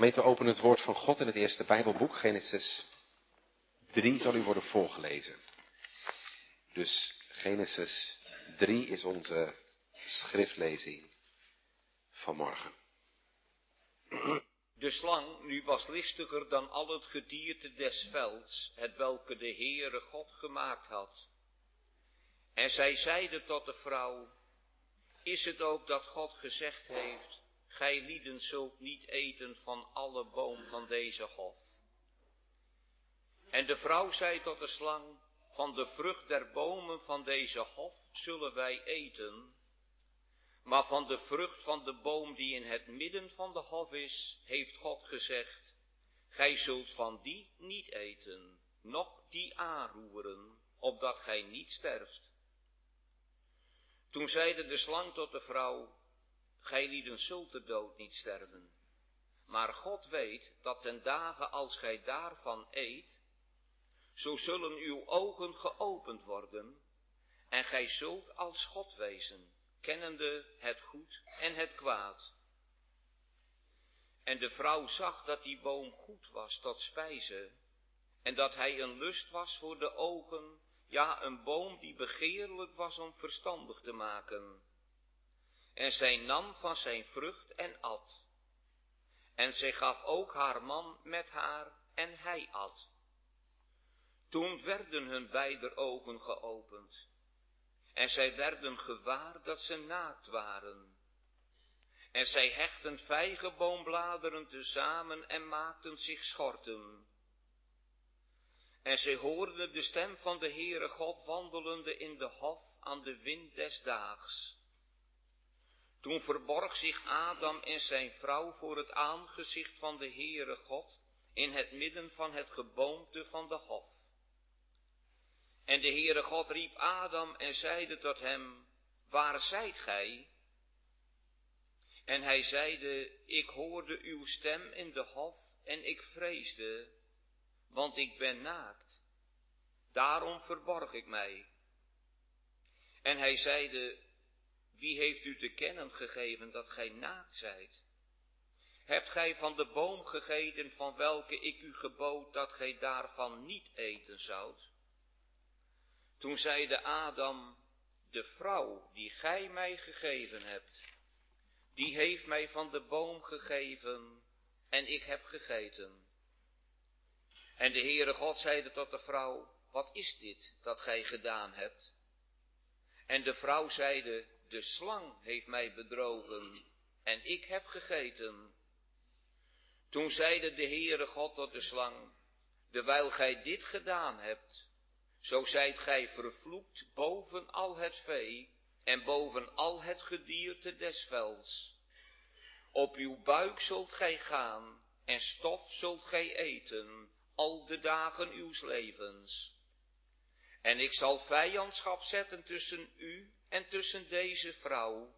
Gemeente, open het woord van God in het eerste Bijbelboek, Genesis 3 zal u worden voorgelezen. Dus Genesis 3 is onze schriftlezing van morgen. De slang nu was listiger dan al het gedierte des velds, het welke de Heere God gemaakt had. En zij zeide tot de vrouw, is het ook dat God gezegd heeft, gij lieden zult niet eten van alle boom van deze hof? En de vrouw zei tot de slang, van de vrucht der bomen van deze hof zullen wij eten, maar van de vrucht van de boom die in het midden van de hof is, heeft God gezegd, gij zult van die niet eten, noch die aanroeren, opdat gij niet sterft. Toen zeide de slang tot de vrouw, gij lieden zult de dood niet sterven. Maar God weet dat ten dagen als gij daarvan eet, zo zullen uw ogen geopend worden, en gij zult als God wezen, kennende het goed en het kwaad. En de vrouw zag dat die boom goed was tot spijze, en dat hij een lust was voor de ogen, ja, een boom die begeerlijk was om verstandig te maken. En zij nam van zijn vrucht en at. En zij gaf ook haar man met haar en hij at. Toen werden hun beider ogen geopend. En zij werden gewaar dat ze naakt waren. En zij hechten vijgenboombladeren tezamen en maakten zich schorten. En zij hoorden de stem van de Heere God wandelende in de hof aan de wind des daags. Toen verborg zich Adam en zijn vrouw voor het aangezicht van de Heere God in het midden van het geboomte van de hof. En de Heere God riep Adam en zeide tot hem, waar zijt gij? En hij zeide, ik hoorde uw stem in de hof en ik vreesde, want ik ben naakt. Daarom verborg ik mij. En hij zeide, wie heeft u te kennen gegeven dat gij naakt zijt? Hebt gij van de boom gegeten van welke ik u gebood dat gij daarvan niet eten zoudt? Toen zeide Adam, de vrouw die gij mij gegeven hebt, die heeft mij van de boom gegeven en ik heb gegeten. En de Heere God zeide tot de vrouw, wat is dit dat gij gedaan hebt? En de vrouw zeide, de slang heeft mij bedrogen en ik heb gegeten. Toen zeide de Heere God tot de slang, dewijl gij dit gedaan hebt, zo zijt gij vervloekt boven al het vee en boven al het gedierte des velds. Op uw buik zult gij gaan en stof zult gij eten al de dagen uws levens. En ik zal vijandschap zetten tussen u en tussen deze vrouw,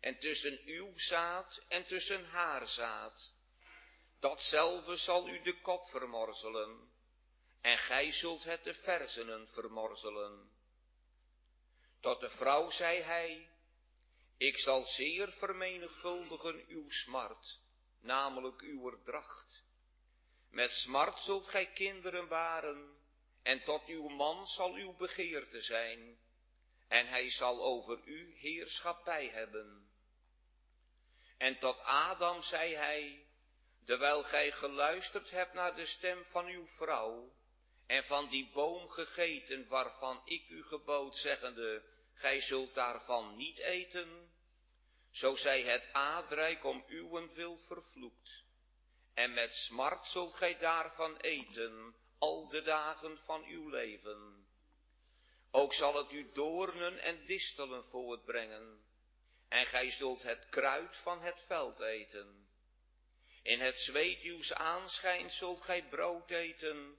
en tussen uw zaad en tussen haar zaad. Datzelfde zal u de kop vermorzelen, en gij zult het de verzenen vermorzelen. Tot de vrouw zei hij, ik zal zeer vermenigvuldigen uw smart, namelijk uw dracht. Met smart zult gij kinderen baren, en tot uw man zal uw begeerte zijn, en hij zal over u heerschappij hebben. En tot Adam zei hij, terwijl gij geluisterd hebt naar de stem van uw vrouw, en van die boom gegeten waarvan ik u gebood, zeggende, gij zult daarvan niet eten, zo zij het aardrijk om uwentwil vervloekt. En met smart zult gij daarvan eten, al de dagen van uw leven. Ook zal het u doornen en distelen voortbrengen, en gij zult het kruid van het veld eten. In het zweet uws aanschijn zult gij brood eten,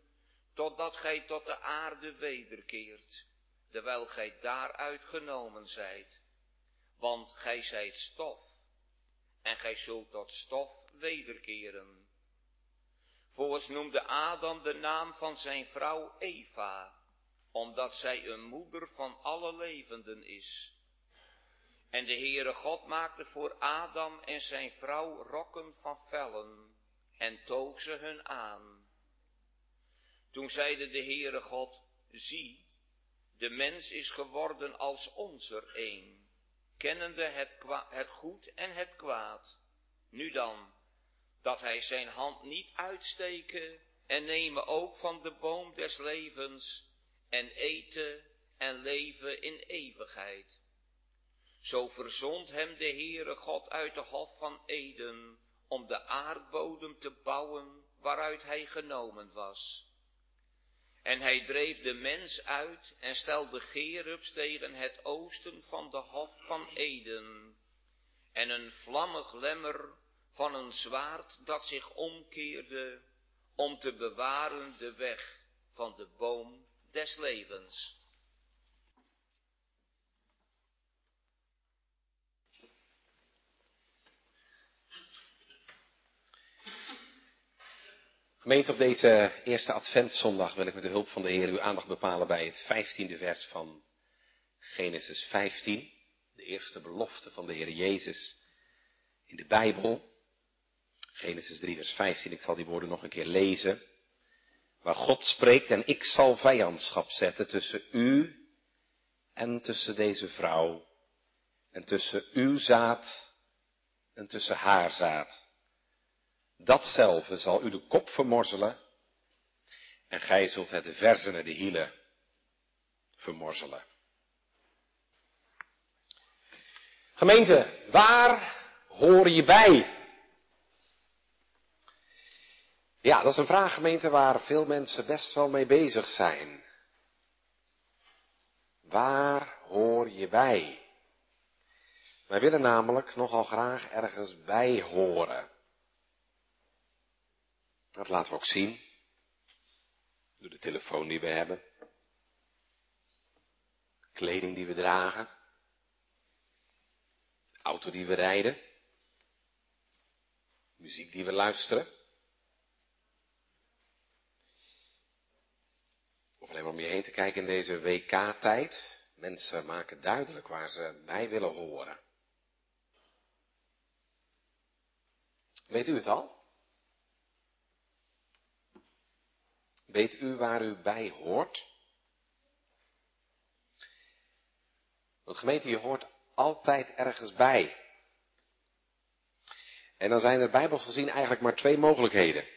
totdat gij tot de aarde wederkeert, terwijl gij daaruit genomen zijt. Want gij zijt stof, en gij zult tot stof wederkeren. Voorts noemde Adam de naam van zijn vrouw Eva, omdat zij een moeder van alle levenden is. En de Heere God maakte voor Adam en zijn vrouw rokken van vellen en toog ze hun aan. Toen zeide de Heere God, zie, de mens is geworden als ons er een, kennende het goed en het kwaad. Nu dan, dat hij zijn hand niet uitsteken en nemen ook van de boom des levens en eten en leven in eeuwigheid. Zo verzond hem de Heere God uit de hof van Eden om de aardbodem te bouwen waaruit hij genomen was. En hij dreef de mens uit en stelde Gerubs tegen het oosten van de hof van Eden. En een vlammig lemmer van een zwaard dat zich omkeerde om te bewaren de weg van de boom des levens. Gemeente, op deze eerste adventszondag wil ik met de hulp van de Heer uw aandacht bepalen bij het vijftiende vers van Genesis 15. De eerste belofte van de Heer Jezus in de Bijbel. Genesis 3 vers 15, ik zal die woorden nog een keer lezen. Waar God spreekt en ik zal vijandschap zetten tussen u en tussen deze vrouw. En tussen uw zaad en tussen haar zaad. Datzelfde zal u de kop vermorzelen en gij zult het de verzen en de hielen vermorzelen. Gemeente, waar hoor je bij? Ja, dat is een vraag, gemeente, waar veel mensen best wel mee bezig zijn. Waar hoor je bij? Wij willen namelijk nogal graag ergens bij horen. Dat laten we ook zien. Door de telefoon die we hebben. Kleding die we dragen. Auto die we rijden. Muziek die we luisteren. Alleen om je heen te kijken in deze WK-tijd. Mensen maken duidelijk waar ze bij willen horen. Weet u het al? Weet u waar u bij hoort? Want gemeente, je hoort altijd ergens bij. En dan zijn er bijbels gezien eigenlijk maar twee mogelijkheden.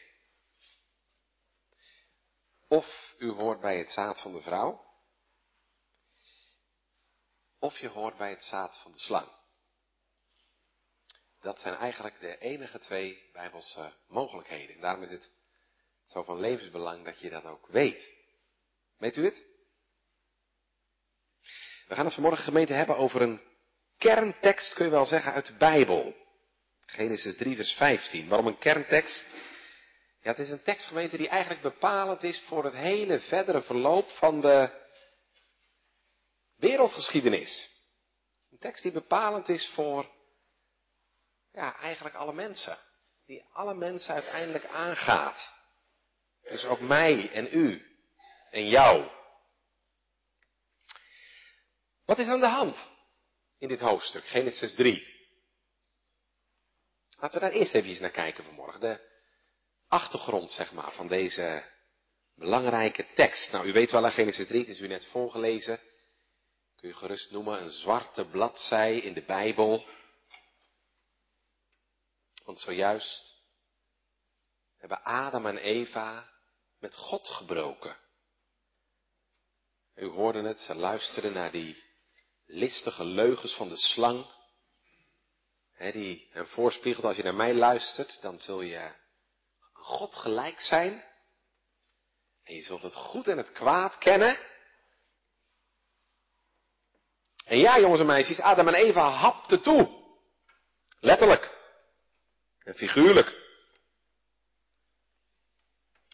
Of u hoort bij het zaad van de vrouw. Of je hoort bij het zaad van de slang. Dat zijn eigenlijk de enige twee bijbelse mogelijkheden. En daarom is het zo van levensbelang dat je dat ook weet. Weet u het? We gaan het vanmorgen gemeente hebben over een kerntekst, kun je wel zeggen, uit de Bijbel. Genesis 3, vers 15. Waarom een kerntekst? Ja, het is een tekstgemeente die eigenlijk bepalend is voor het hele verdere verloop van de wereldgeschiedenis. Een tekst die bepalend is voor, ja, eigenlijk alle mensen. Die alle mensen uiteindelijk aangaat. Dus ook mij en u en jou. Wat is aan de hand in dit hoofdstuk, Genesis 3? Laten we daar eerst even naar kijken vanmorgen. De achtergrond, zeg maar, van deze belangrijke tekst. Nou, u weet wel Genesis 3, het is u net voorgelezen. Kun je gerust noemen een zwarte bladzij in de Bijbel. Want zojuist hebben Adam en Eva met God gebroken. U hoorde het, ze luisterden naar die listige leugens van de slang. Die hem voorspiegelt, als je naar mij luistert, dan zul je God gelijk zijn. En je zult het goed en het kwaad kennen. En ja, jongens en meisjes, Adam en Eva hapten toe. Letterlijk. En figuurlijk.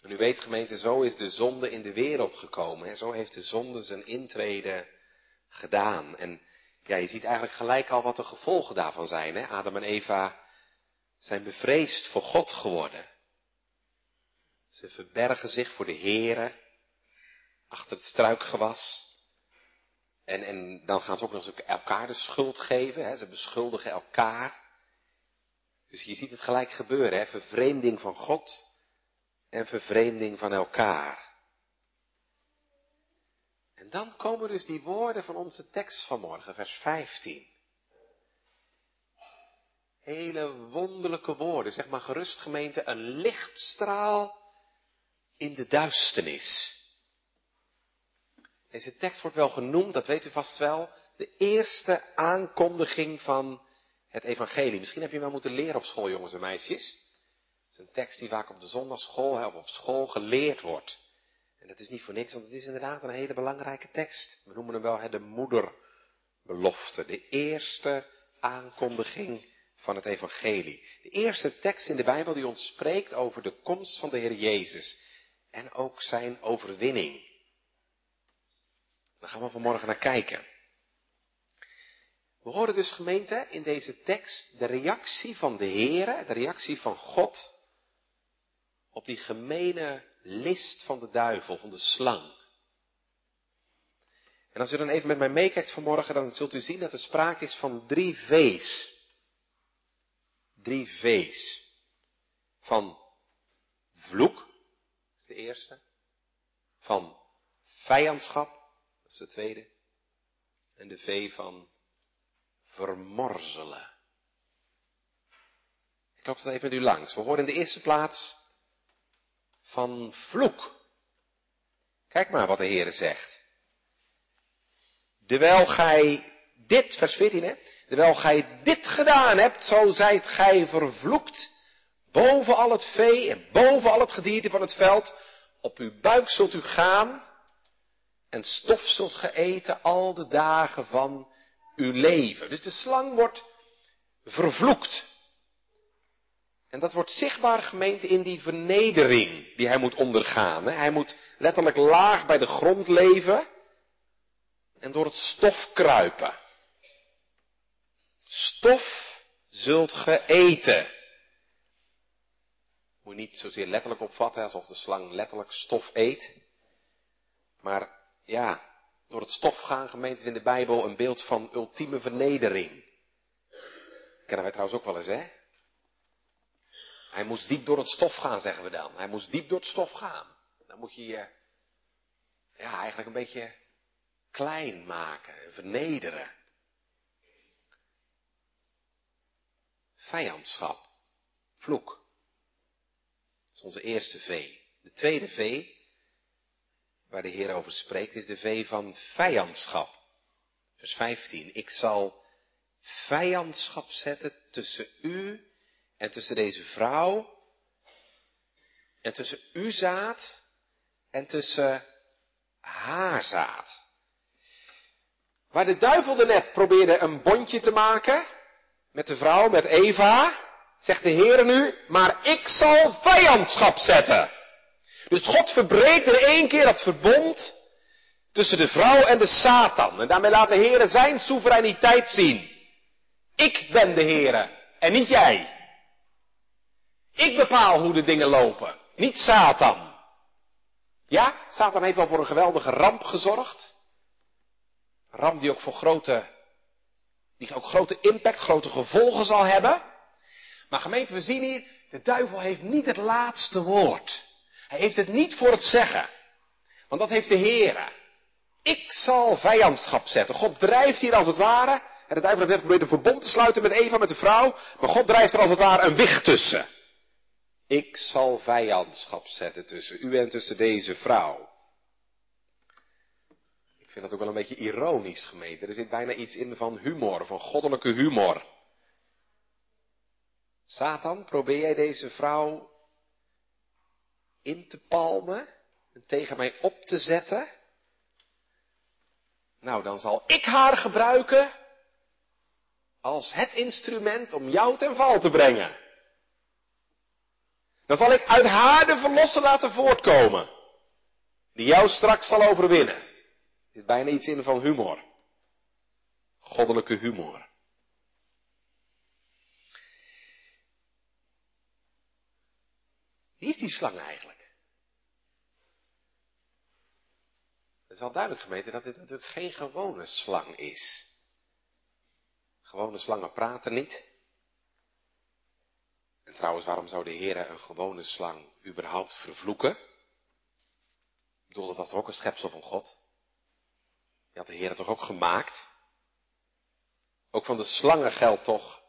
En u weet gemeente, zo is de zonde in de wereld gekomen. Hè? Zo heeft de zonde zijn intrede gedaan. En ja, je ziet eigenlijk gelijk al wat de gevolgen daarvan zijn. Hè? Adam en Eva zijn bevreesd voor God geworden. Ze verbergen zich voor de Here achter het struikgewas. En, en dan gaan ze ook nog eens elkaar de schuld geven. Hè? Ze beschuldigen elkaar. Dus je ziet het gelijk gebeuren, hè? vervreemding van God en vervreemding van elkaar. En dan komen dus die woorden van onze tekst vanmorgen, vers 15. Hele wonderlijke woorden, zeg maar gerust gemeente, een lichtstraal in de duisternis. Deze tekst wordt wel genoemd, dat weet u vast wel, de eerste aankondiging van het evangelie. Misschien heb je wel moeten leren op school, jongens en meisjes. Het is een tekst die vaak op de zondagschool of op school geleerd wordt. En dat is niet voor niks, want het is inderdaad een hele belangrijke tekst. We noemen hem wel de moederbelofte, de eerste aankondiging van het evangelie. De eerste tekst in de Bijbel die ons spreekt over de komst van de Heer Jezus en ook zijn overwinning. Daar gaan we vanmorgen naar kijken. We horen dus gemeente in deze tekst de reactie van de Heer, de reactie van God op die gemene list van de duivel, van de slang. En als u dan even met mij meekijkt vanmorgen, dan zult u zien dat er sprake is van drie V's. Drie V's. Van vloek, de eerste. Van vijandschap, dat is de tweede. En de V van vermorzelen. Ik loop het even met u langs. We horen in de eerste plaats van vloek. Kijk maar wat de Heere zegt. Terwijl gij dit, vers 14 hè, terwijl gij dit gedaan hebt, zo zijt gij vervloekt boven al het vee en boven al het gedierte van het veld. Op uw buik zult u gaan en stof zult ge eten al de dagen van uw leven. Dus de slang wordt vervloekt. En dat wordt zichtbaar gemeend in die vernedering die hij moet ondergaan. Hij moet letterlijk laag bij de grond leven en door het stof kruipen. Stof zult ge eten. Moet niet zozeer letterlijk opvatten alsof de slang letterlijk stof eet. Maar ja, door het stof gaan gemeente is in de Bijbel een beeld van ultieme vernedering. Kennen wij trouwens ook wel eens, hè? Hij moest diep door het stof gaan, zeggen we dan. Hij moest diep door het stof gaan. Dan moet je je, ja, eigenlijk een beetje klein maken en vernederen. Vijandschap, vloek. Is onze eerste V. De tweede V, waar de Heer over spreekt, is de V van vijandschap. Vers 15. Ik zal vijandschap zetten tussen u en tussen deze vrouw, en tussen uw zaad, en tussen haar zaad. Waar de duivel net probeerde een bondje te maken, met de vrouw, met Eva, zegt de Heer nu, maar ik zal vijandschap zetten. Dus God verbreekt in één keer dat verbond tussen de vrouw en de Satan. En daarmee laat de Heer zijn soevereiniteit zien. Ik ben de Heer en niet jij. Ik bepaal hoe de dingen lopen, niet Satan. Ja, Satan heeft wel voor een geweldige ramp gezorgd. Ramp die ook voor grote, die ook grote impact, grote gevolgen zal hebben. Maar gemeente, we zien hier, de duivel heeft niet het laatste woord. Hij heeft het niet voor het zeggen. Want dat heeft de Heer. Ik zal vijandschap zetten. God drijft hier als het ware. En de duivel heeft net geprobeerd een verbond te sluiten met Eva, met de vrouw. Maar God drijft er als het ware een wicht tussen. Ik zal vijandschap zetten tussen u en tussen deze vrouw. Ik vind dat ook wel een beetje ironisch gemeten. Er zit bijna iets in van humor, van goddelijke humor. Satan, probeer jij deze vrouw in te palmen en tegen mij op te zetten? Nou, dan zal ik haar gebruiken als het instrument om jou ten val te brengen. Dan zal ik uit haar de verlosser laten voortkomen. Die jou straks zal overwinnen. Er zit bijna iets in van humor. Goddelijke humor. Wie is die slang eigenlijk? Het is al duidelijk gemeten dat dit natuurlijk geen gewone slang is. Gewone slangen praten niet. En trouwens, waarom zou de Heer een gewone slang überhaupt vervloeken? Ik bedoel, dat was ook een schepsel van God. Die had de Heer toch ook gemaakt? Ook van de slangen geldt toch.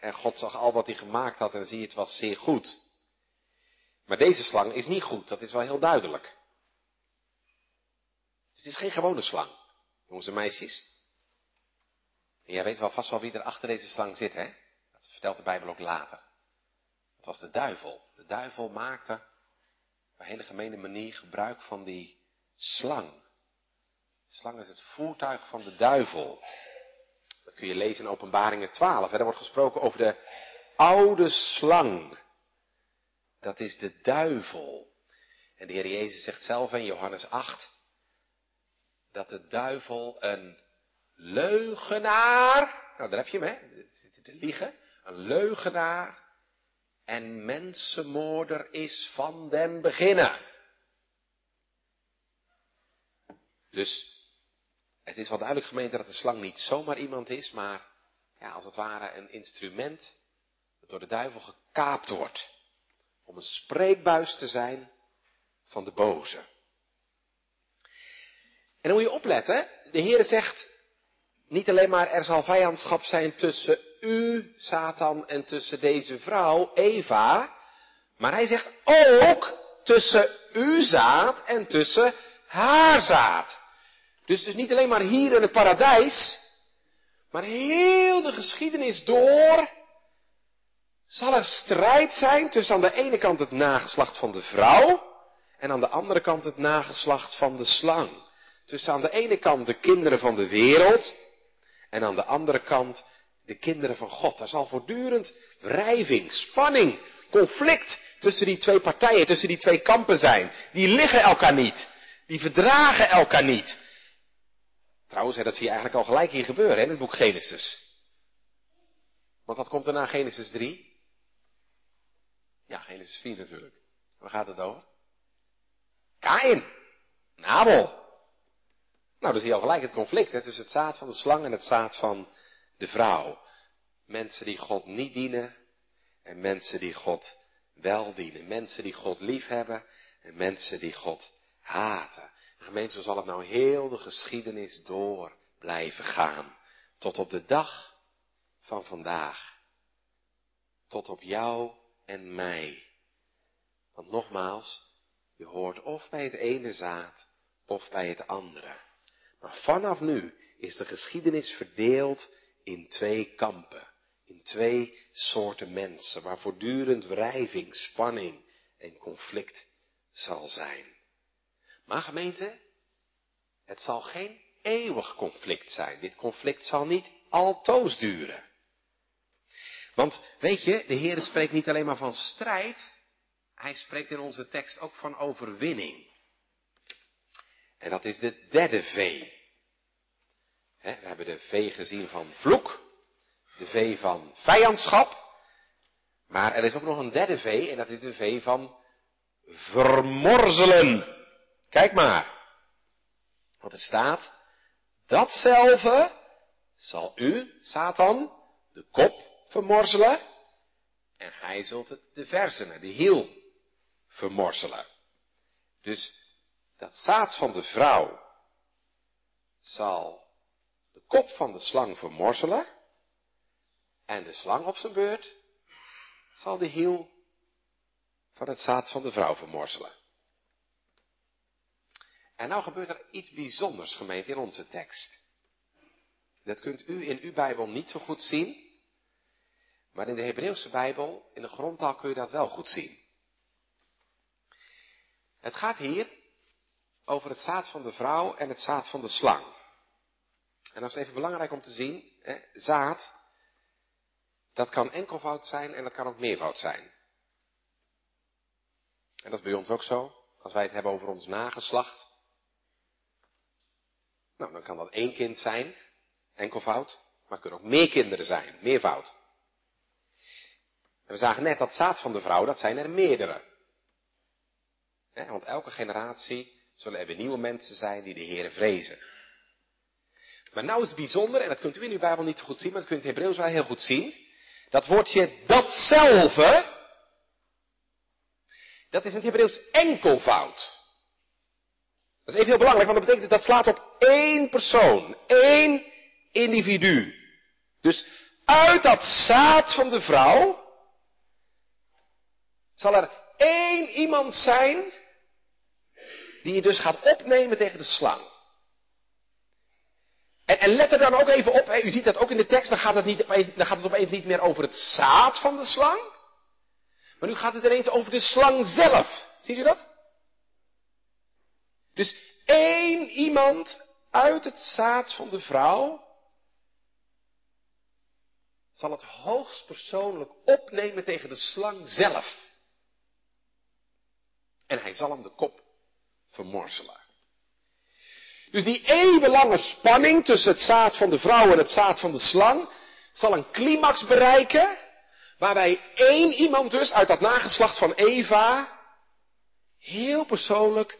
En God zag al wat hij gemaakt had en zie, het was zeer goed. Maar deze slang is niet goed, dat is wel heel duidelijk. Dus het is geen gewone slang, jongens en meisjes. En jij weet wel vast wel wie er achter deze slang zit, hè? Dat vertelt de Bijbel ook later. Het was de duivel. De duivel maakte op een hele gemene manier gebruik van die slang. De slang is het voertuig van de duivel. Dat kun je lezen in Openbaringen 12. Hè? Daar wordt gesproken over de oude slang. Dat is de duivel. En de Heer Jezus zegt zelf in Johannes 8 dat de duivel een leugenaar, nou daar heb je hem hè, zit te liegen, een leugenaar en mensenmoorder is van den beginnen. Dus het is wel duidelijk gemeente dat de slang niet zomaar iemand is, maar ja, als het ware een instrument dat door de duivel gekaapt wordt. Om een spreekbuis te zijn van de boze. En dan moet je opletten, de Heer zegt niet alleen maar er zal vijandschap zijn tussen u, Satan, en tussen deze vrouw, Eva, maar hij zegt ook tussen uw zaad en tussen haar zaad. Dus, dus niet alleen maar hier in het paradijs, maar heel de geschiedenis door zal er strijd zijn tussen aan de ene kant het nageslacht van de vrouw en aan de andere kant het nageslacht van de slang. Tussen aan de ene kant de kinderen van de wereld en aan de andere kant de kinderen van God. Er zal voortdurend wrijving, spanning, conflict tussen die twee partijen, tussen die twee kampen zijn. Die liggen elkaar niet. Die verdragen elkaar niet. Trouwens, dat zie je eigenlijk al gelijk hier gebeuren in het boek Genesis. Want wat komt er na Genesis 3? Ja, Genesis 4 natuurlijk. Waar gaat het over? Kain. Nabel. Nou, dan zie je al gelijk het conflict hè, tussen het zaad van de slang en het zaad van de vrouw. Mensen die God niet dienen en mensen die God wel dienen. Mensen die God lief hebben en mensen die God haten. En gemeente, zo zal het nou heel de geschiedenis door blijven gaan. Tot op de dag van vandaag. Tot op jou en mij. Want nogmaals, je hoort of bij het ene zaad of bij het andere. Maar vanaf nu is de geschiedenis verdeeld in twee kampen. In twee soorten mensen, waar voortdurend wrijving, spanning en conflict zal zijn. Maar gemeente, het zal geen eeuwig conflict zijn. Dit conflict zal niet altoos duren. Want weet je, de Heer spreekt niet alleen maar van strijd, hij spreekt in onze tekst ook van overwinning. En dat is de derde V. we hebben de V gezien van vloek, de V van vijandschap, maar er is ook nog een derde V en dat is de V van vermorzelen. Kijk maar. Want er staat, datzelfde zal u, Satan, de kop vermorzelen en gij zult het de versenen, de hiel, vermorzelen. Dus dat zaad van de vrouw zal de kop van de slang vermorzelen en de slang op zijn beurt zal de hiel van het zaad van de vrouw vermorzelen. En nou gebeurt er iets bijzonders, gemeente, in onze tekst. Dat kunt u in uw Bijbel niet zo goed zien, maar in de Hebreeuwse Bijbel, in de grondtaal kun je dat wel goed zien. Het gaat hier over het zaad van de vrouw en het zaad van de slang. En dat is even belangrijk om te zien, hè, zaad, dat kan enkelvoud zijn en dat kan ook meervoud zijn. En dat is bij ons ook zo. Als wij het hebben over ons nageslacht, nou, dan kan dat één kind zijn, enkelvoud, maar het kunnen ook meer kinderen zijn, meervoud. We zagen net dat zaad van de vrouw, dat zijn er meerdere. want elke generatie zullen er weer nieuwe mensen zijn die de Heer vrezen. Maar nou is het bijzonder, en dat kunt u in uw Bijbel niet zo goed zien, maar dat kunt u in het Hebreeuws wel heel goed zien, Dat woordje datzelfde, dat is in het Hebreeuws enkelvoud. Dat is even heel belangrijk, want dat betekent dat slaat op één persoon, één individu. Dus uit dat zaad van de vrouw zal er één iemand zijn die je dus gaat opnemen tegen de slang. En, en let er dan ook even op, hè, u ziet dat ook in de tekst, dan gaat, het niet, dan gaat het opeens niet meer over het zaad van de slang. Maar nu gaat het ineens over de slang zelf. Ziet u dat? Dus één iemand uit het zaad van de vrouw zal het hoogst persoonlijk opnemen tegen de slang zelf. En hij zal hem de kop vermorzelen. Dus die eeuwenlange spanning tussen het zaad van de vrouw en het zaad van de slang zal een climax bereiken, waarbij één iemand dus uit dat nageslacht van Eva heel persoonlijk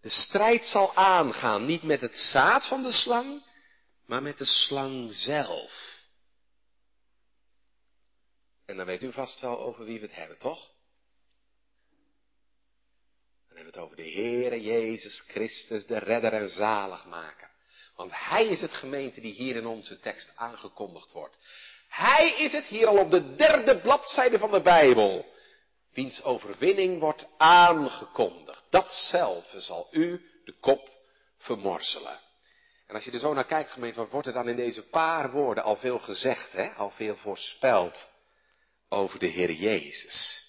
de strijd zal aangaan. Niet met het zaad van de slang, maar met de slang zelf. En dan weet u vast wel over wie we het hebben, toch? Dan hebben we het over de Heere Jezus Christus, de redder en zaligmaker. Want Hij is het gemeente die hier in onze tekst aangekondigd wordt. Hij is het hier al op de derde bladzijde van de Bijbel. Wiens overwinning wordt aangekondigd. Datzelfde zal u de kop vermorzelen. En als je er zo naar kijkt, gemeente, wat wordt er dan in deze paar woorden al veel gezegd, hè? al veel voorspeld over de Heer Jezus?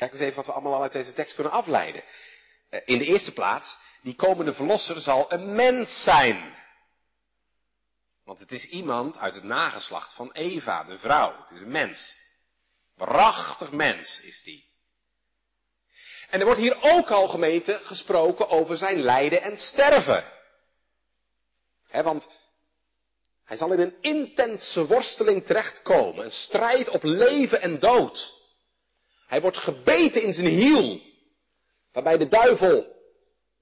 Kijk eens even wat we allemaal al uit deze tekst kunnen afleiden. Eh, in de eerste plaats, die komende verlosser zal een mens zijn. Want het is iemand uit het nageslacht van Eva, de vrouw. Het is een mens. Prachtig mens is die. En er wordt hier ook al gemeente gesproken over zijn lijden en sterven. want hij zal in een intense worsteling terechtkomen, een strijd op leven en dood. Hij wordt gebeten in zijn hiel, waarbij de duivel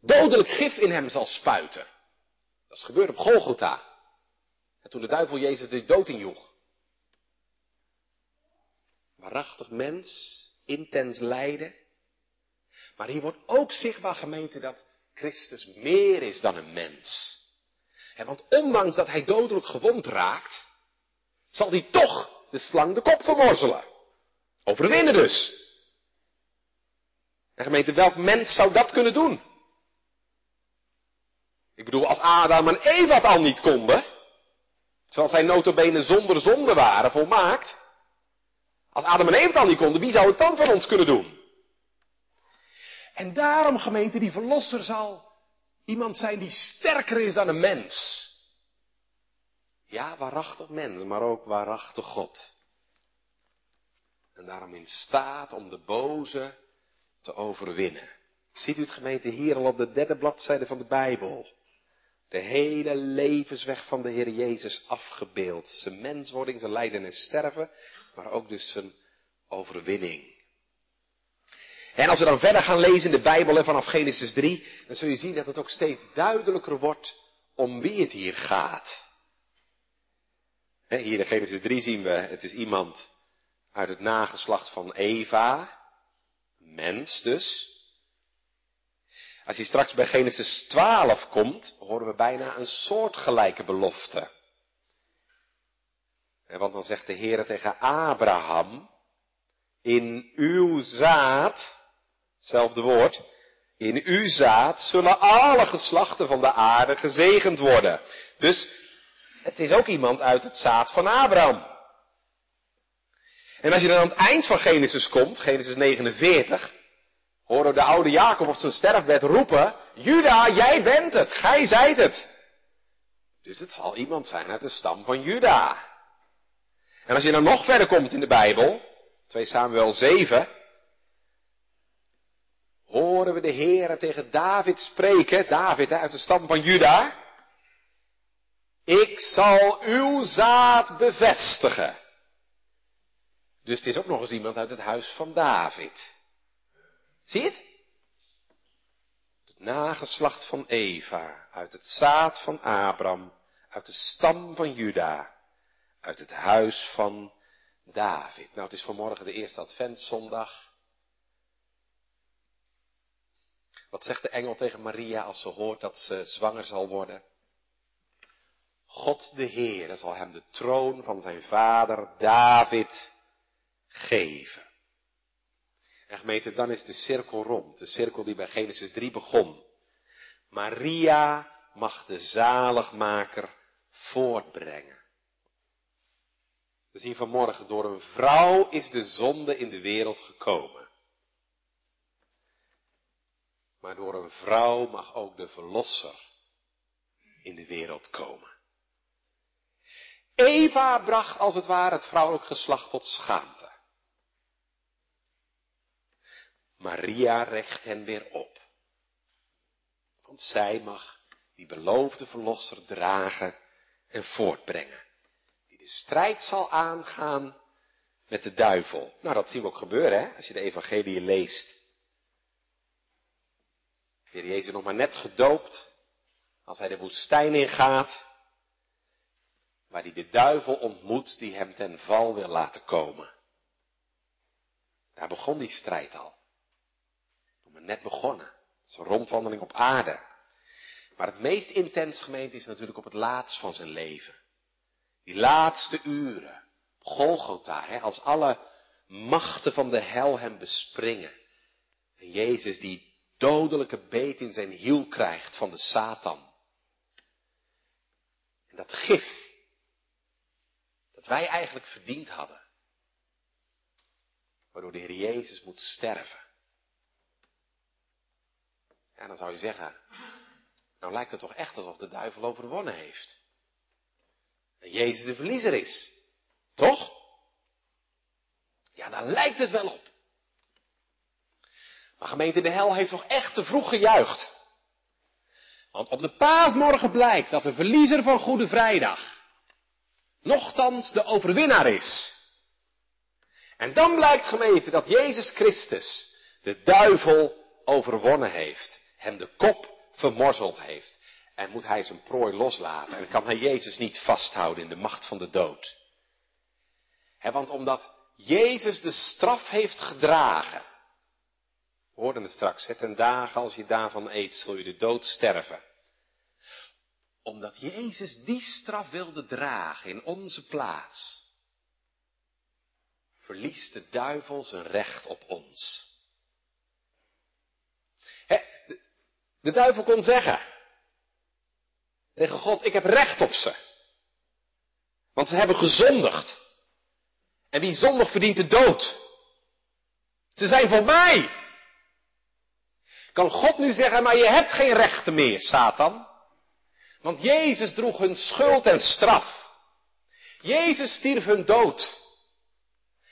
dodelijk gif in hem zal spuiten. Dat is gebeurd op Golgotha. En toen de duivel Jezus de dood injoeg. Waarachtig mens, intens lijden. Maar hier wordt ook zichtbaar gemeente dat Christus meer is dan een mens. En want ondanks dat hij dodelijk gewond raakt, zal hij toch de slang de kop vermorzelen. Overwinnen dus. En gemeente, welk mens zou dat kunnen doen? Ik bedoel, als Adam en Eva het al niet konden, terwijl zij notabene zonder zonde waren, volmaakt. Als Adam en Eva het al niet konden, wie zou het dan van ons kunnen doen? En daarom, gemeente, die verlosser zal iemand zijn die sterker is dan een mens. Ja, waarachtig mens, maar ook waarachtig God. En daarom in staat om de boze te overwinnen. Ziet u het gemeente hier al op de derde bladzijde van de Bijbel? De hele levensweg van de Heer Jezus afgebeeld. Zijn menswording, zijn lijden en sterven, maar ook dus zijn overwinning. En als we dan verder gaan lezen in de Bijbel vanaf Genesis 3, dan zul je zien dat het ook steeds duidelijker wordt om wie het hier gaat. Hier in Genesis 3 zien we, het is iemand uit het nageslacht van Eva, mens dus. Als hij straks bij Genesis 12 komt, horen we bijna een soortgelijke belofte. Want dan zegt de Heer tegen Abraham, in uw zaad, hetzelfde woord, in uw zaad zullen alle geslachten van de aarde gezegend worden. Dus het is ook iemand uit het zaad van Abraham. En als je dan aan het eind van Genesis komt, Genesis 49, horen de oude Jacob op zijn sterfbed roepen, Juda, jij bent het, gij zijt het. Dus het zal iemand zijn uit de stam van Juda. En als je dan nog verder komt in de Bijbel, 2 Samuel 7, horen we de Heer tegen David spreken, David uit de stam van Juda. Ik zal uw zaad bevestigen. Dus het is ook nog eens iemand uit het huis van David. Zie je het? Het nageslacht van Eva, uit het zaad van Abraham, uit de stam van Juda, uit het huis van David. Nou, het is vanmorgen de eerste adventszondag. Wat zegt de engel tegen Maria als ze hoort dat ze zwanger zal worden? God de Heer zal hem de troon van zijn vader David geven. En gemeente, dan is de cirkel rond. De cirkel die bij Genesis 3 begon. Maria mag de zaligmaker voortbrengen. We zien vanmorgen, door een vrouw is de zonde in de wereld gekomen. Maar door een vrouw mag ook de verlosser in de wereld komen. Eva bracht als het ware het vrouwelijk geslacht tot schaamte. Maria recht hen weer op. Want zij mag die beloofde verlosser dragen en voortbrengen. Die de strijd zal aangaan met de duivel. Nou, dat zien we ook gebeuren, hè, als je de evangelie leest. De Jezus nog maar net gedoopt, als hij de woestijn ingaat, waar hij de duivel ontmoet die hem ten val wil laten komen. Daar begon die strijd al. We net begonnen. Het is een rondwandeling op aarde. Maar het meest intens gemeente is natuurlijk op het laatst van zijn leven. Die laatste uren. Golgotha, hè, als alle machten van de hel hem bespringen. En Jezus die dodelijke beet in zijn hiel krijgt van de Satan. En dat gif, dat wij eigenlijk verdiend hadden. Waardoor de Heer Jezus moet sterven. Ja, dan zou je zeggen, nou lijkt het toch echt alsof de duivel overwonnen heeft. En Jezus de verliezer is. Toch? Ja, daar lijkt het wel op. Maar gemeente de hel heeft toch echt te vroeg gejuicht. Want op de paasmorgen blijkt dat de verliezer van Goede Vrijdag nochtans de overwinnaar is. En dan blijkt gemeente dat Jezus Christus de duivel overwonnen heeft, hem de kop vermorzeld heeft. En moet hij zijn prooi loslaten en kan hij Jezus niet vasthouden in de macht van de dood. want omdat Jezus de straf heeft gedragen, we hoorden het straks, het ten dagen als je daarvan eet, zul je de dood sterven omdat Jezus die straf wilde dragen in onze plaats, verliest de duivel zijn recht op ons. de, de duivel kon zeggen tegen God, ik heb recht op ze. Want ze hebben gezondigd. En wie zondig verdient de dood. Ze zijn voor mij. Kan God nu zeggen, maar je hebt geen rechten meer, Satan. Want Jezus droeg hun schuld en straf. Jezus stierf hun dood.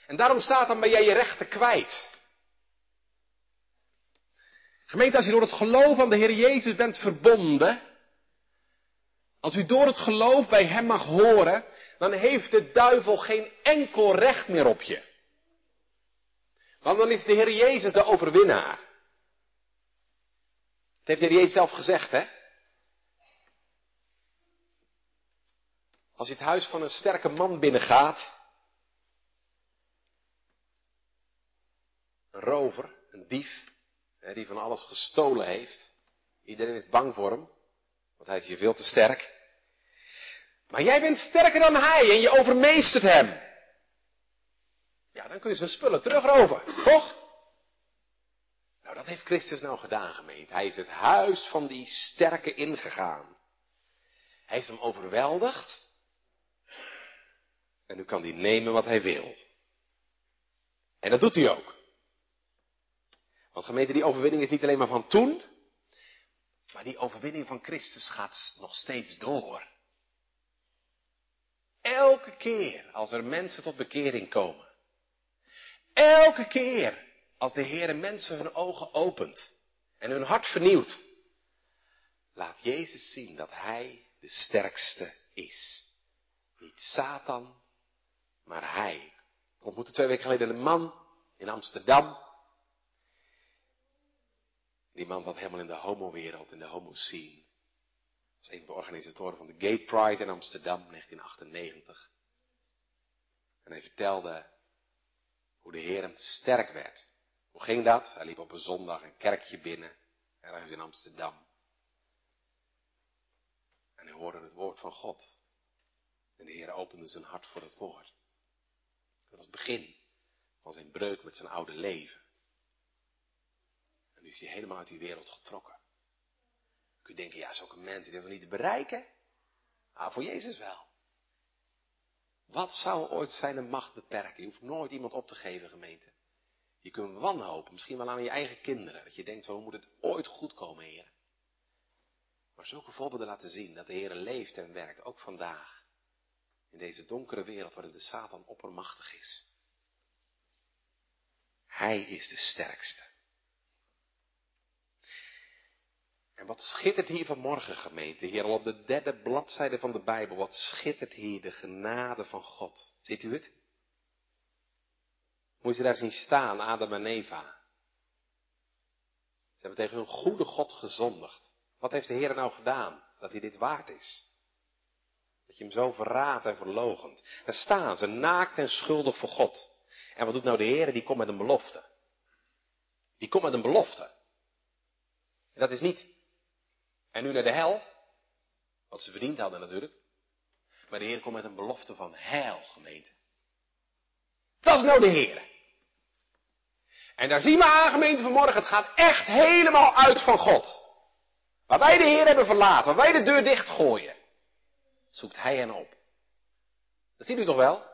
En daarom staat dan ben jij je rechten kwijt. Gemeente, als je door het geloof aan de Heer Jezus bent verbonden, als u door het geloof bij Hem mag horen, dan heeft de duivel geen enkel recht meer op je. Want dan is de Heer Jezus de overwinnaar. Dat heeft de Heer Jezus zelf gezegd, hè? Als je het huis van een sterke man binnengaat, een rover, een dief, die van alles gestolen heeft. Iedereen is bang voor hem, want hij is je veel te sterk. Maar jij bent sterker dan hij en je overmeestert hem. Ja, dan kun je zijn spullen terugroven, toch? Nou, dat heeft Christus nou gedaan, gemeente. Hij is het huis van die sterke ingegaan. Hij heeft hem overweldigd. En nu kan hij nemen wat hij wil. En dat doet hij ook. Want gemeente, die overwinning is niet alleen maar van toen, maar die overwinning van Christus gaat nog steeds door. Elke keer als er mensen tot bekering komen. Elke keer als de Heer mensen hun ogen opent en hun hart vernieuwt. Laat Jezus zien dat Hij de sterkste is. Niet Satan, maar hij. Ik ontmoette twee weken geleden een man in Amsterdam. Die man zat helemaal in de homowereld, in de homo-scene. Was een van de organisatoren van de Gay Pride in Amsterdam, 1998. En hij vertelde hoe de Heer hem sterk werd. Hoe ging dat? Hij liep op een zondag een kerkje binnen, ergens in Amsterdam. En hij hoorde het woord van God. En de Heer opende zijn hart voor het woord. Dat was het begin van zijn breuk met zijn oude leven. Nu is hij helemaal uit die wereld getrokken. Je denken, ja, zulke mensen, die we niet te bereiken? Ah, voor Jezus wel. Wat zou ooit zijn macht beperken? Je hoeft nooit iemand op te geven, gemeente. Je kunt wanhopen, misschien wel aan je eigen kinderen. Dat je denkt, zo moet het ooit goed komen, Heer. Maar zulke voorbeelden laten zien dat de Heer leeft en werkt, ook vandaag. In deze donkere wereld waarin de Satan oppermachtig is. Hij is de sterkste. En wat schittert hier vanmorgen, gemeente, hier al op de derde bladzijde van de Bijbel, wat schittert hier de genade van God. Ziet u het? Moet je daar zien staan, Adam en Eva. Ze hebben tegen hun goede God gezondigd. Wat heeft de Heer nou gedaan, dat hij dit waard is? Dat je hem zo verraadt en verlogent. Daar staan ze, naakt en schuldig voor God. En wat doet nou de Heer? Die komt met een belofte. Die komt met een belofte. En dat is niet en nu naar de hel. Wat ze verdiend hadden natuurlijk. Maar de Heer komt met een belofte van heil, gemeente. Dat is nou de Heer. En daar zien we aan, gemeente vanmorgen, het gaat echt helemaal uit van God. Waar wij de Heer hebben verlaten, waar wij de deur dichtgooien, zoekt Hij hen op. Dat ziet u toch wel?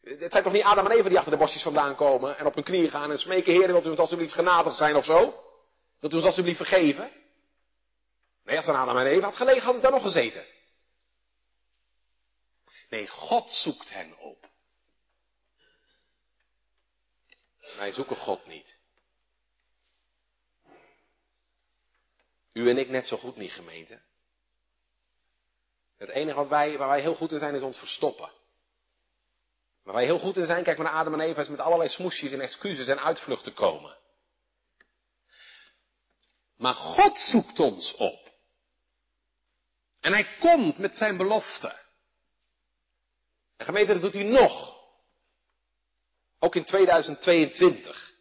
Het zijn toch niet Adam en Eva die achter de bosjes vandaan komen en op hun knieën gaan en smeken, Heer, wilt u ons alsjeblieft genadig zijn of zo? Wilt u ons alsjeblieft vergeven? Nee, als een Adam en Eva had gelegen, hadden ze daar nog gezeten. Nee, God zoekt hen op. Wij zoeken God niet. U en ik net zo goed niet, gemeente. Het enige wat wij, waar wij heel goed in zijn, is ons verstoppen. Waar wij heel goed in zijn, kijk maar naar Adam en Eva, is met allerlei smoesjes en excuses en uitvluchten komen. Maar God zoekt ons op. En hij komt met zijn belofte. En gemeente, dat doet hij nog. Ook in 2022.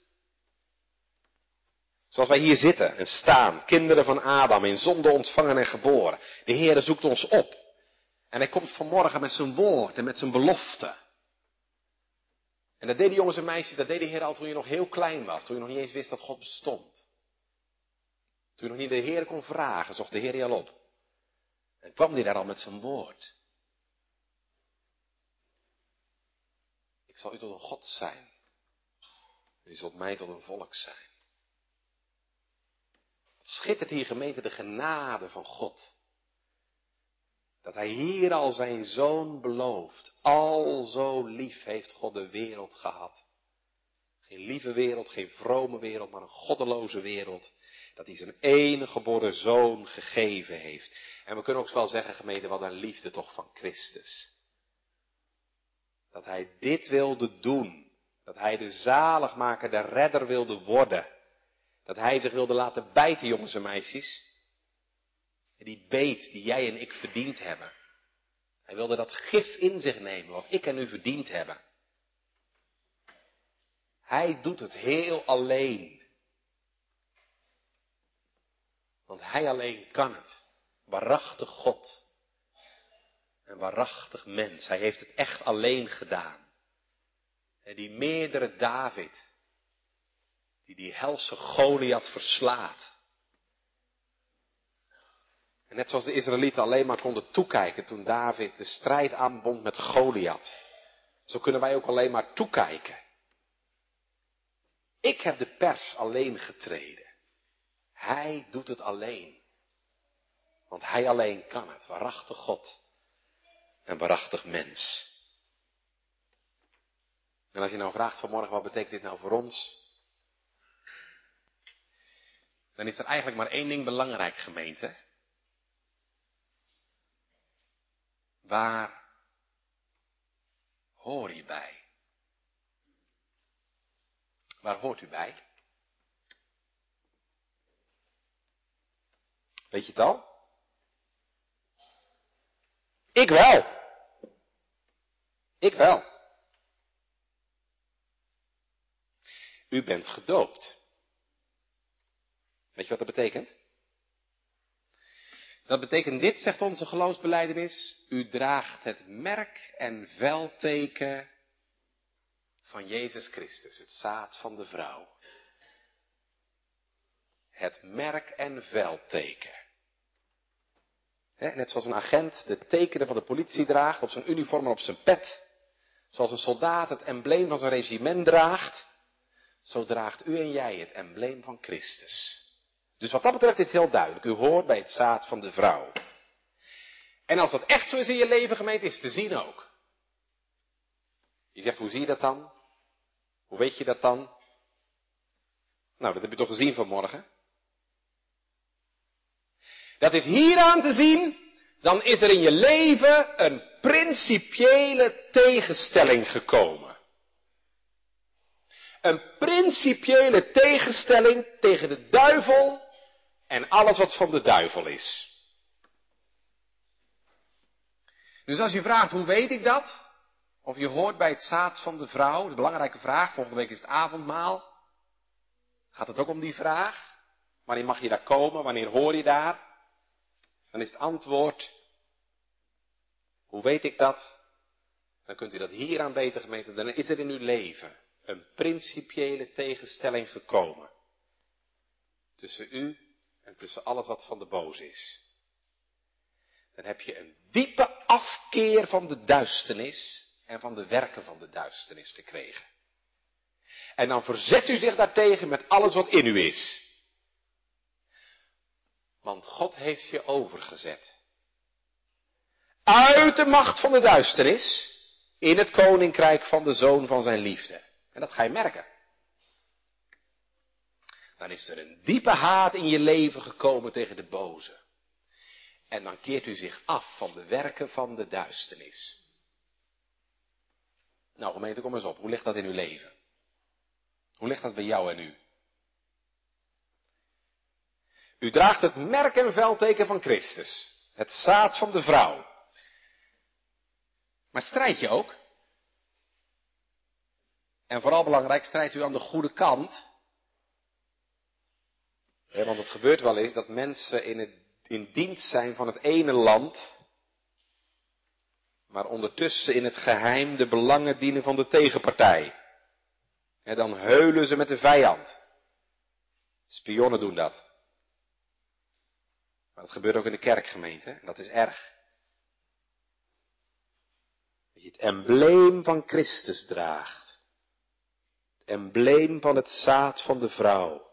Zoals wij hier zitten en staan, kinderen van Adam, in zonde ontvangen en geboren. De Heer zoekt ons op. En hij komt vanmorgen met zijn woord en met zijn belofte. En dat deden jongens en meisjes, dat deed de Heer al toen je nog heel klein was, toen je nog niet eens wist dat God bestond. Toen je nog niet de Heer kon vragen, zocht de Heer je al op. En kwam hij daar al met zijn woord. Ik zal u tot een God zijn. U zult mij tot een volk zijn. Wat schittert hier gemeente de genade van God. Dat hij hier al zijn zoon belooft. Al zo lief heeft God de wereld gehad. Geen lieve wereld, geen vrome wereld, maar een goddeloze wereld. Dat hij zijn enige geboren zoon gegeven heeft. En we kunnen ook wel zeggen, gemeente, wat een liefde toch van Christus. Dat hij dit wilde doen. Dat hij de zaligmaker, de redder wilde worden. Dat hij zich wilde laten bijten, jongens en meisjes. Die beet die jij en ik verdiend hebben. Hij wilde dat gif in zich nemen, wat ik en u verdiend hebben. Hij doet het heel alleen. Want hij alleen kan het waarachtig God. Een waarachtig mens. Hij heeft het echt alleen gedaan. En die meerdere David, die die helse Goliath verslaat. En net zoals de Israëlieten alleen maar konden toekijken toen David de strijd aanbond met Goliath. Zo kunnen wij ook alleen maar toekijken. Ik heb de pers alleen getreden. Hij doet het alleen. Want Hij alleen kan het, waarachtig God en waarachtig mens. En als je nou vraagt vanmorgen, wat betekent dit nou voor ons? Dan is er eigenlijk maar één ding belangrijk, gemeente. Waar hoor je bij? Waar hoort u bij? Weet je het al? Ik wel. Ik wel. U bent gedoopt. Weet je wat dat betekent? Dat betekent dit, zegt onze geloofsbeleidenis, u draagt het merk en velteken van Jezus Christus, het zaad van de vrouw. Het merk en velteken net zoals een agent de tekenen van de politie draagt op zijn uniform en op zijn pet. Zoals een soldaat het embleem van zijn regiment draagt. Zo draagt u en jij het embleem van Christus. Dus wat dat betreft is het heel duidelijk. U hoort bij het zaad van de vrouw. En als dat echt zo is in je leven, gemeente, is te zien ook. Je zegt, hoe zie je dat dan? Hoe weet je dat dan? Nou, dat heb je toch gezien vanmorgen? Dat is hieraan te zien, dan is er in je leven een principiële tegenstelling gekomen. Een principiële tegenstelling tegen de duivel en alles wat van de duivel is. Dus als je vraagt, hoe weet ik dat? Of je hoort bij het zaad van de vrouw, de belangrijke vraag, volgende week is het avondmaal. Gaat het ook om die vraag? Wanneer mag je daar komen? Wanneer hoor je daar? Dan is het antwoord, hoe weet ik dat? Dan kunt u dat hier aan beter gemeten, dan is er in uw leven een principiële tegenstelling gekomen. Tussen u en tussen alles wat van de boos is. Dan heb je een diepe afkeer van de duisternis en van de werken van de duisternis gekregen. En dan verzet u zich daartegen met alles wat in u is. Want God heeft je overgezet. Uit de macht van de duisternis in het koninkrijk van de zoon van zijn liefde. En dat ga je merken. Dan is er een diepe haat in je leven gekomen tegen de boze. En dan keert u zich af van de werken van de duisternis. Nou gemeente, kom eens op. Hoe ligt dat in uw leven? Hoe ligt dat bij jou en u? U draagt het merk en veldteken van Christus. Het zaad van de vrouw. Maar strijd je ook? En vooral belangrijk, strijdt u aan de goede kant? want het gebeurt wel eens dat mensen in, het, in dienst zijn van het ene land, maar ondertussen in het geheim de belangen dienen van de tegenpartij. En dan heulen ze met de vijand. Spionnen doen dat. Maar dat gebeurt ook in de kerkgemeente. En dat is erg. Dat je het embleem van Christus draagt. Het embleem van het zaad van de vrouw.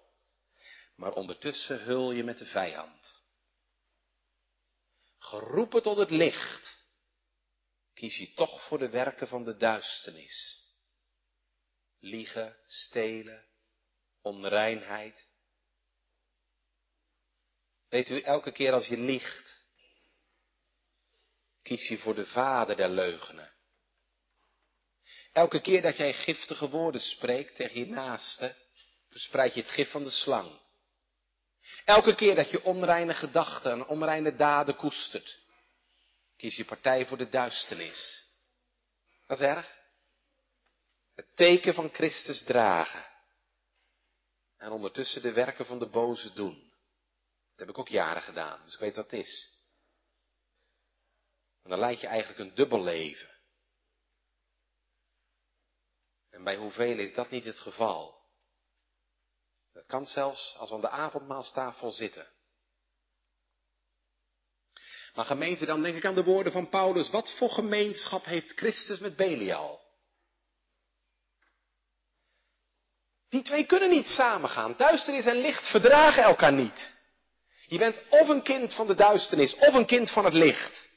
Maar ondertussen hul je met de vijand. Geroepen tot het licht kies je toch voor de werken van de duisternis. Liegen, stelen, onreinheid. Weet u, elke keer als je liegt, kies je voor de vader der leugenen. Elke keer dat jij giftige woorden spreekt tegen je naaste, verspreid je het gif van de slang. Elke keer dat je onreine gedachten en onreine daden koestert, Kies je partij voor de duisternis. Dat is erg. Het teken van Christus dragen. En ondertussen de werken van de boze doen. Dat heb ik ook jaren gedaan, dus ik weet wat het is. En dan leid je eigenlijk een dubbel leven. En bij hoeveel is dat niet het geval? Dat kan zelfs als we aan de avondmaalstafel zitten. Maar gemeente, dan denk ik aan de woorden van Paulus. Wat voor gemeenschap heeft Christus met Belial? Die twee kunnen niet samengaan. Duisternis en licht verdragen elkaar niet. Je bent of een kind van de duisternis of een kind van het licht.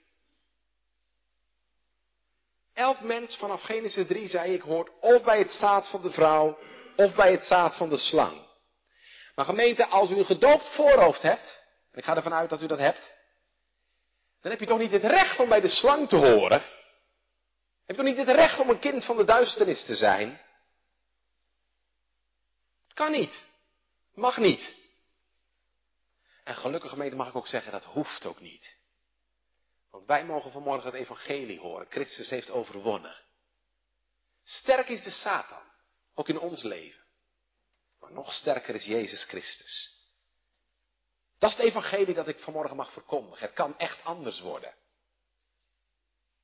Elk mens vanaf Genesis 3 zei ik hoort of bij het zaad van de vrouw of bij het zaad van de slang. Maar gemeente, als u een gedoopt voorhoofd hebt, en ik ga ervan uit dat u dat hebt, dan heb je toch niet het recht om bij de slang te horen? Heb je toch niet het recht om een kind van de duisternis te zijn? Kan niet. Mag niet. En gelukkig gemeente mag ik ook zeggen, dat hoeft ook niet. Want wij mogen vanmorgen het evangelie horen. Christus heeft overwonnen. Sterk is de Satan, ook in ons leven. nog sterker is Jezus Christus. Dat is het evangelie dat ik vanmorgen mag verkondigen. Het kan echt anders worden.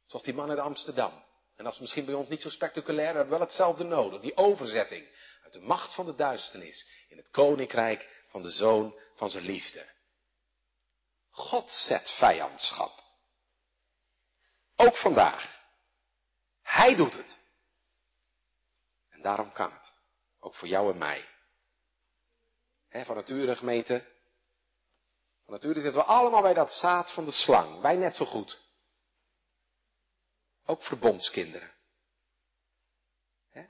Zoals die man uit Amsterdam. En dat is misschien bij ons niet zo spectaculair, we hebben wel hetzelfde nodig. Die overzetting uit de macht van de duisternis in het koninkrijk van de zoon van zijn liefde. God zet vijandschap. Ook vandaag. Hij doet het. En daarom kan het. Ook voor jou en mij. van nature gemeente. Van nature zitten we allemaal bij dat zaad van de slang. Wij net zo goed. Ook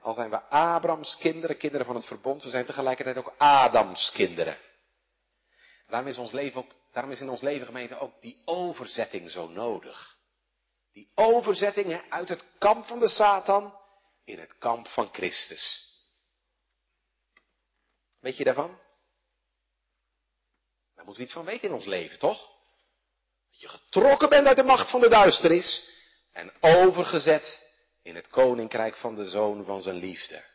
al zijn we Abrams kinderen, kinderen van het verbond, we zijn tegelijkertijd ook Adams kinderen. Daarom is, ons leven ook, daarom is in ons leven gemeente ook die overzetting zo nodig. Die overzetting uit het kamp van de Satan in het kamp van Christus. Weet je daarvan? Daar moeten we iets van weten in ons leven, toch? Dat je getrokken bent uit de macht van de duisternis en overgezet in het koninkrijk van de zoon van zijn liefde.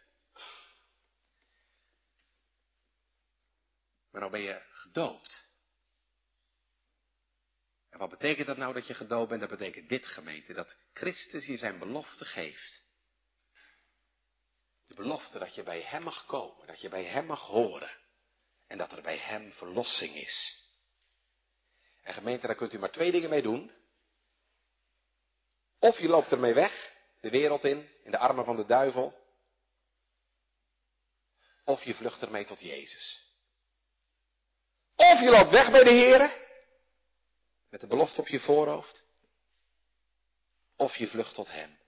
Maar nou ben je gedoopt. En wat betekent dat nou dat je gedoopt bent? Dat betekent dit gemeente, dat Christus je zijn belofte geeft. De belofte dat je bij Hem mag komen, dat je bij Hem mag horen. En dat er bij Hem verlossing is. En gemeente, daar kunt u maar twee dingen mee doen. Of je loopt ermee weg, de wereld in, in de armen van de duivel. Of je vlucht ermee tot Jezus. Of je loopt weg bij de Heer, met de belofte op je voorhoofd. Of je vlucht tot Hem,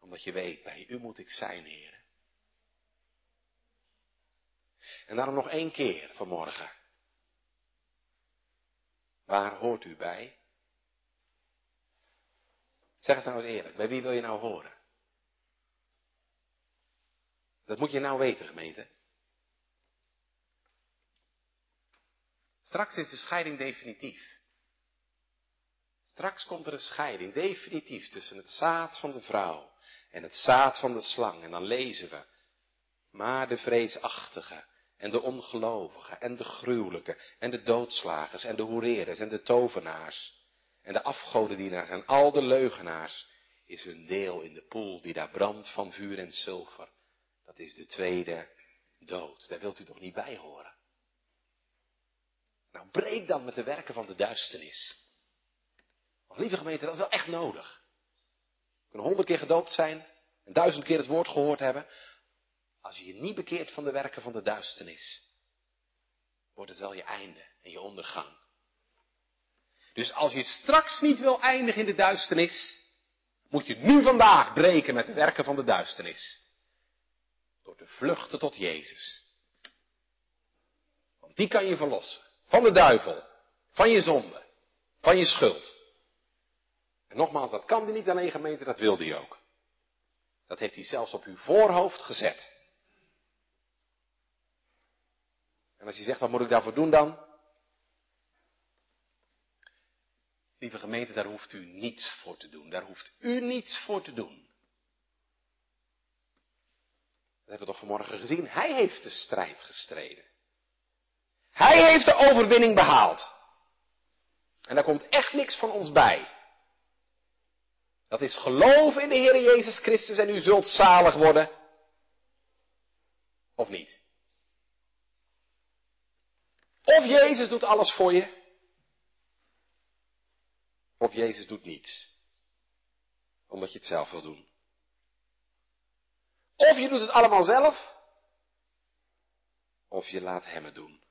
omdat je weet, bij U moet ik zijn, Heer. En daarom nog één keer vanmorgen. Waar hoort u bij? Zeg het nou eens eerlijk, bij wie wil je nou horen? Dat moet je nou weten, gemeente. Straks is de scheiding definitief. Straks komt er een scheiding, definitief, tussen het zaad van de vrouw en het zaad van de slang. En dan lezen we, maar de vreesachtige en de ongelovigen en de gruwelijke en de doodslagers en de hoereerders en de tovenaars en de afgodendienaars en al de leugenaars is hun deel in de poel die daar brandt van vuur en zilver. Dat is de tweede dood. Daar wilt u toch niet bij horen? Nou, breek dan met de werken van de duisternis. Lieve gemeente, dat is wel echt nodig. We kunnen honderd keer gedoopt zijn en duizend keer het woord gehoord hebben. Als je je niet bekeert van de werken van de duisternis, wordt het wel je einde en je ondergang. Dus als je straks niet wil eindigen in de duisternis, moet je nu vandaag breken met de werken van de duisternis. Door te vluchten tot Jezus. Want die kan je verlossen. Van de duivel. Van je zonde. Van je schuld. En nogmaals, dat kan hij niet alleen gemeente, dat wilde hij ook. Dat heeft hij zelfs op uw voorhoofd gezet. En als je zegt, wat moet ik daarvoor doen dan? Lieve gemeente, daar hoeft u niets voor te doen. Daar hoeft u niets voor te doen. Dat hebben we toch vanmorgen gezien. Hij heeft de strijd gestreden. Hij heeft de overwinning behaald. En daar komt echt niks van ons bij. Dat is geloven in de Heer Jezus Christus en u zult zalig worden. Of niet? Of Jezus doet alles voor je. Of Jezus doet niets. Omdat je het zelf wil doen. Of je doet het allemaal zelf. Of je laat hem het doen.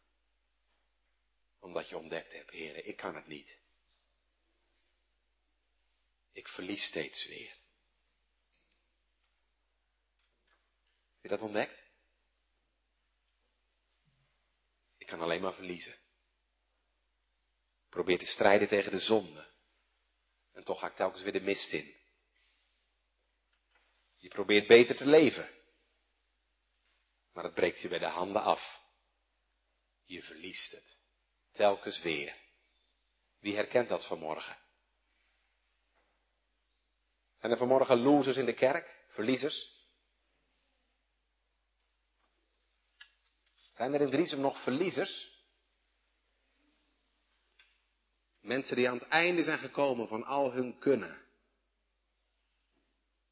Omdat je ontdekt hebt, heren, ik kan het niet. Ik verlies steeds weer. Heb je dat ontdekt? Ik kan alleen maar verliezen. Probeer te strijden tegen de zonde. En toch ga ik telkens weer de mist in. Je probeert beter te leven. Maar het breekt je bij de handen af. Je verliest het. Telkens weer. Wie herkent dat vanmorgen? Zijn er vanmorgen losers in de kerk? Verliezers? Zijn er in Driesem nog verliezers? Mensen die aan het einde zijn gekomen van al hun kunnen.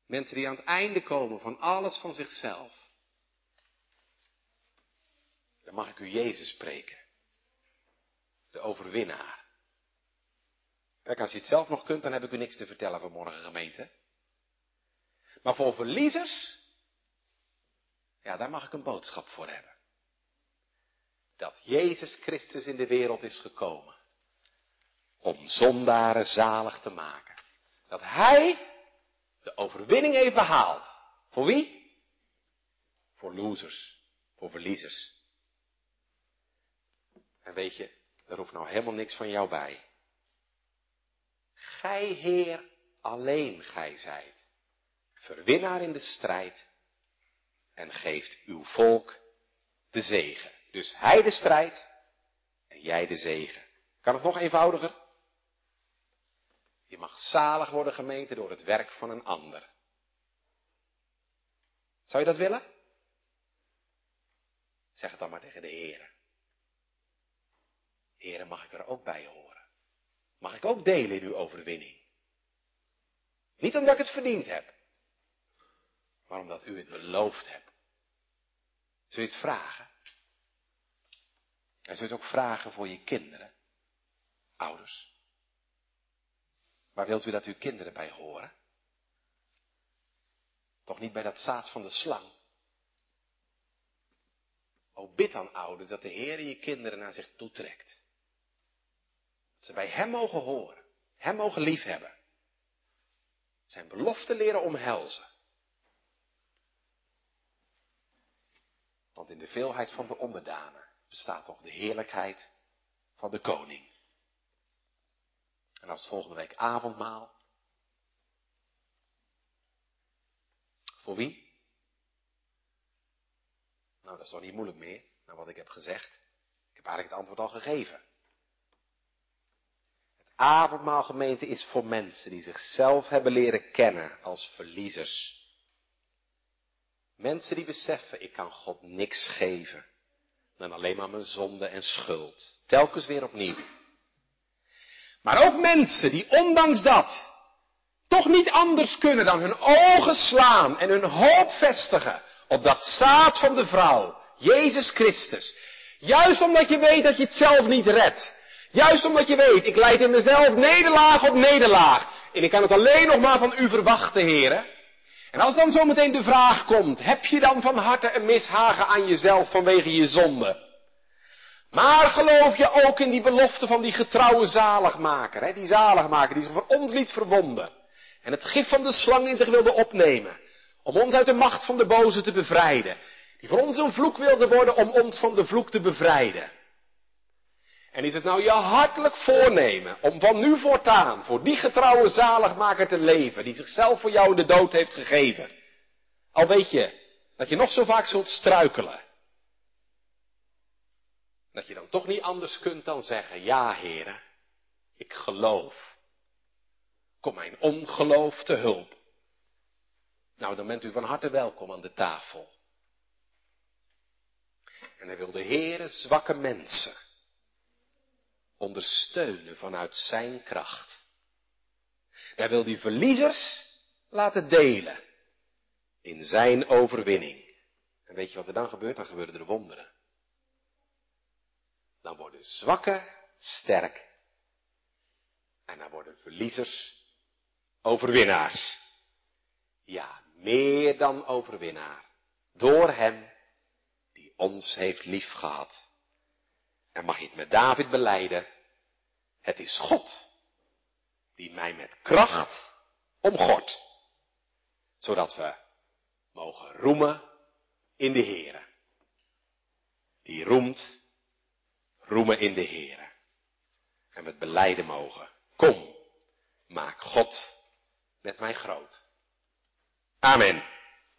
Mensen die aan het einde komen van alles van zichzelf. Dan mag ik u Jezus spreken. De overwinnaar. Kijk, als je het zelf nog kunt, dan heb ik u niks te vertellen vanmorgen, gemeente. Maar voor verliezers, ja, daar mag ik een boodschap voor hebben. Dat Jezus Christus in de wereld is gekomen om zondaren zalig te maken. Dat Hij de overwinning heeft behaald. Voor wie? Voor losers, voor verliezers. En weet je, er hoeft nou helemaal niks van jou bij. Gij, Heer, alleen gij zijt, verwinnaar in de strijd en geeft uw volk de zegen. Dus hij de strijd en jij de zegen. Kan het nog eenvoudiger? Je mag zalig worden gemeente door het werk van een ander. Zou je dat willen? Zeg het dan maar tegen de Heer. Heren, mag ik er ook bij horen? Mag ik ook delen in uw overwinning? Niet omdat ik het verdiend heb, maar omdat u het beloofd hebt. Zul je het vragen? En zul je het ook vragen voor je kinderen, ouders? Waar wilt u dat uw kinderen bij horen? Toch niet bij dat zaad van de slang? O bid dan, ouders, dat de Heer je kinderen naar zich toetrekt. Dat ze bij Hem mogen horen, Hem mogen liefhebben. Zijn belofte leren omhelzen. Want in de veelheid van de onderdanen bestaat toch de heerlijkheid van de koning. En als volgende week avondmaal. Voor wie? Nou, dat is toch niet moeilijk meer, naar wat ik heb gezegd. Ik heb eigenlijk het antwoord al gegeven. Het avondmaalgemeente is voor mensen die zichzelf hebben leren kennen als verliezers. Mensen die beseffen, ik kan God niks geven dan alleen maar mijn zonde en schuld. Telkens weer opnieuw. Maar ook mensen die ondanks dat toch niet anders kunnen dan hun ogen slaan en hun hoop vestigen op dat zaad van de vrouw, Jezus Christus. Juist omdat je weet dat je het zelf niet redt. Juist omdat je weet, ik leid in mezelf nederlaag op nederlaag. En ik kan het alleen nog maar van u verwachten, heren. En als dan zometeen de vraag komt, heb je dan van harte een mishagen aan jezelf vanwege je zonde? Maar geloof je ook in die belofte van die getrouwe zaligmaker, hè? die zaligmaker die zich voor ons liet verwonden. En het gif van de slang in zich wilde opnemen. Om ons uit de macht van de boze te bevrijden. Die voor ons een vloek wilde worden om ons van de vloek te bevrijden. En is het nou je hartelijk voornemen om van nu voortaan voor die getrouwe zaligmaker te leven, die zichzelf voor jou de dood heeft gegeven. Al weet je dat je nog zo vaak zult struikelen. Dat je dan toch niet anders kunt dan zeggen, ja heren, ik geloof. Kom mijn ongeloof te hulp. Nou, dan bent u van harte welkom aan de tafel. En hij wil de Heere zwakke mensen ondersteunen vanuit zijn kracht. Hij wil die verliezers laten delen in zijn overwinning. En weet je wat er dan gebeurt? Dan gebeuren er wonderen. Dan worden zwakken sterk. En dan worden verliezers overwinnaars. Ja, meer dan overwinnaar. Door hem die ons heeft lief gehad. En mag je het met David beleiden. Het is God die mij met kracht omgort. Zodat we mogen roemen in de Heere. Die roemt roemen in de Heere. En met beleiden mogen. Kom, maak God met mij groot. Amen.